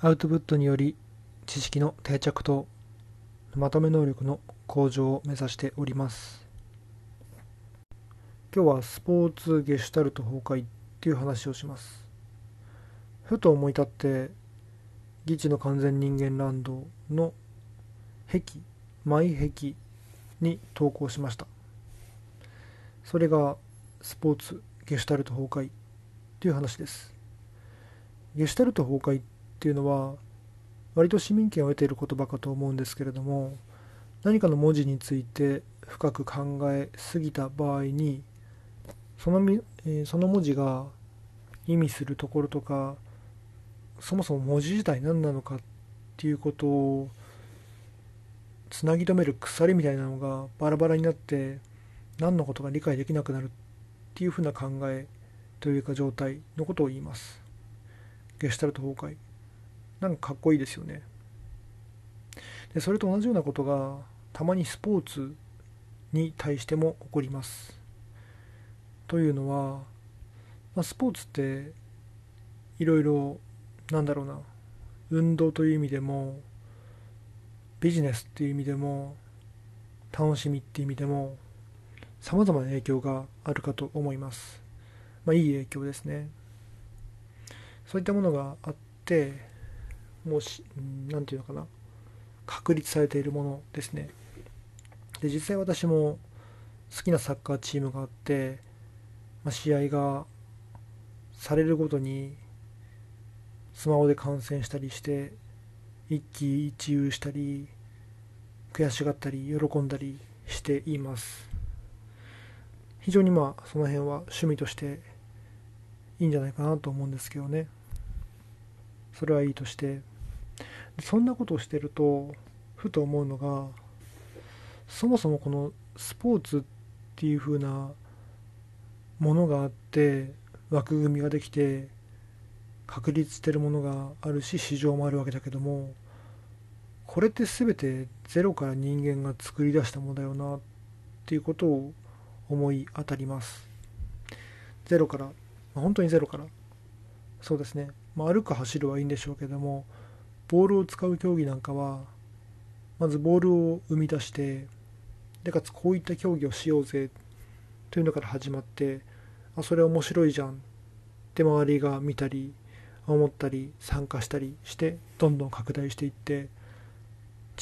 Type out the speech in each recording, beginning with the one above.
アウトプットにより知識の定着とまとめ能力の向上を目指しております。今日はスポーツゲシュタルト崩壊っていう話をします。ふと思い立って議地の完全人間ランドの壁マイ壁に投稿しました。それがスポーツゲシュタルト崩壊っていう話です。ゲシュタルト崩壊ってっていうのは割と市民権を得ている言葉かと思うんですけれども何かの文字について深く考えすぎた場合にその,、え、その文字が意味するところとかそもそも文字自体何なのかっていうことをつなぎ止める鎖みたいなのがバラバラになって何のことが理解できなくなるっていうふうな考えというか状態のことを言います。ゲシュタルト崩壊。なんかかっこいいですよね。でそれと同じようなことがたまにスポーツに対しても起こります。というのは、まあ、スポーツっていろいろなんだろうな運動という意味でもビジネスっていう意味でも楽しみっていう意味でもさまざまな影響があるかと思います。まあ、いい影響ですね。そういったものがあってもうし何て言うのかな。確立されているものですね。で実際私も好きなサッカーチームがあって、まあ、試合がされるごとにスマホで観戦したりして一喜一憂したり悔しがったり喜んだりしています。非常にまあその辺は趣味としていいんじゃないかなと思うんですけどね。それはいいとして。そんなことをしてるとふと思うのがそもそもこのスポーツっていう風なものがあって枠組みができて確立してるものがあるし市場もあるわけだけどもこれって全てゼロから人間が作り出したものだよなっていうことを思い当たります。ゼロから本当にゼロから。そうですね、まあ、歩く走るはいいんでしょうけどもボールを使う競技なんかはまずボールを生み出してでかつこういった競技をしようぜというのから始まってあそれ面白いじゃんって周りが見たり思ったり参加したりしてどんどん拡大していって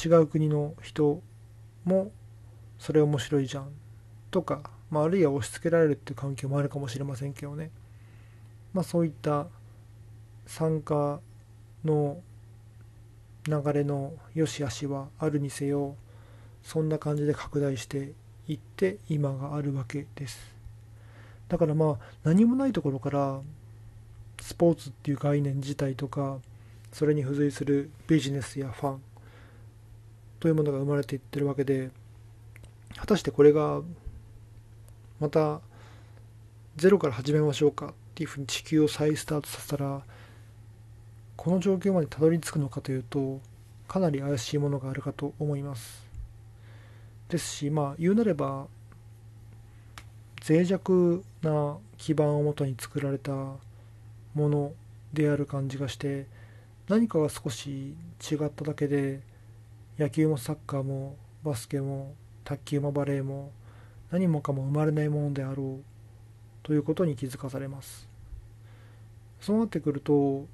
違う国の人もそれ面白いじゃんとか、まあ、あるいは押し付けられるっていう環境もあるかもしれませんけどね、まあ、そういった参加の流れの良し悪しはあるにせよそんな感じで拡大していって今があるわけです。だからまあ何もないところからスポーツっていう概念自体とかそれに付随するビジネスやファンというものが生まれていってるわけで果たしてこれがまたゼロから始めましょうかっていうふうに地球を再スタートさせたらこの状況までたどり着くのかというとかなり怪しいものがあるかと思います。ですしまあ言うなれば脆弱な基盤をもとに作られたものである感じがして何かが少し違っただけで野球もサッカーもバスケも卓球もバレーも何もかも生まれないものであろうということに気づかされます。そうなってくると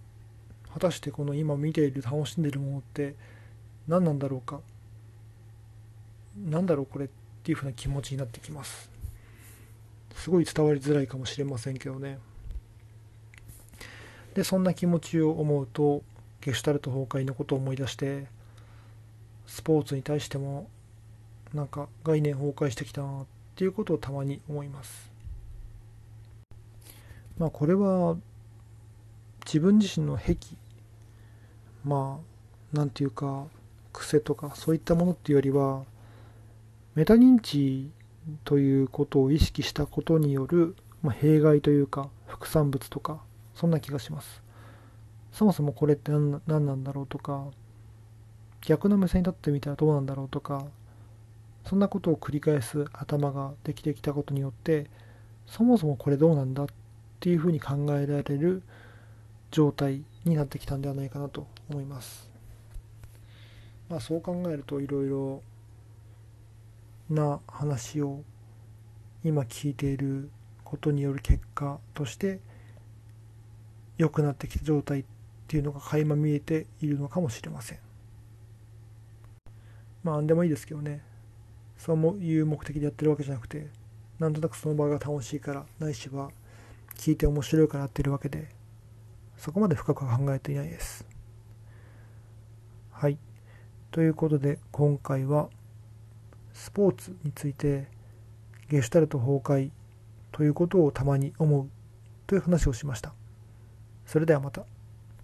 果たしてこの今見ている楽しんでいるものって何なんだろうか？何だろうこれっていうふうな気持ちになってきます。すごい伝わりづらいかもしれませんけどね。でそんな気持ちを思うとゲシュタルト崩壊のことを思い出してスポーツに対してもなんか概念崩壊してきたなっていうことをたまに思います。まあこれは自分自身の癖まあなんていうか癖とかそういったものっていうよりはメタ認知ということを意識したことによる、まあ、弊害というか副産物とかそんな気がします。そもそもこれって何なんだろうとか逆の目線に立ってみたらどうなんだろうとかそんなことを繰り返す頭ができてきたことによってそもそもこれどうなんだっていうふうに考えられる状態になってきたんではないかなと思います。まあ、そう考えるといろいろな話を今聞いていることによる結果として良くなってきた状態っていうのが垣間見えているのかもしれません。まあ何でもいいですけどねそういう目的でやってるわけじゃなくてなんとなくその場が楽しいからないしは聞いて面白いからやってるわけでそこまで深くは考えていないです。はい。ということで今回はスポーツについてゲシュタルト崩壊ということをたまに思うという話をしました。それではまた。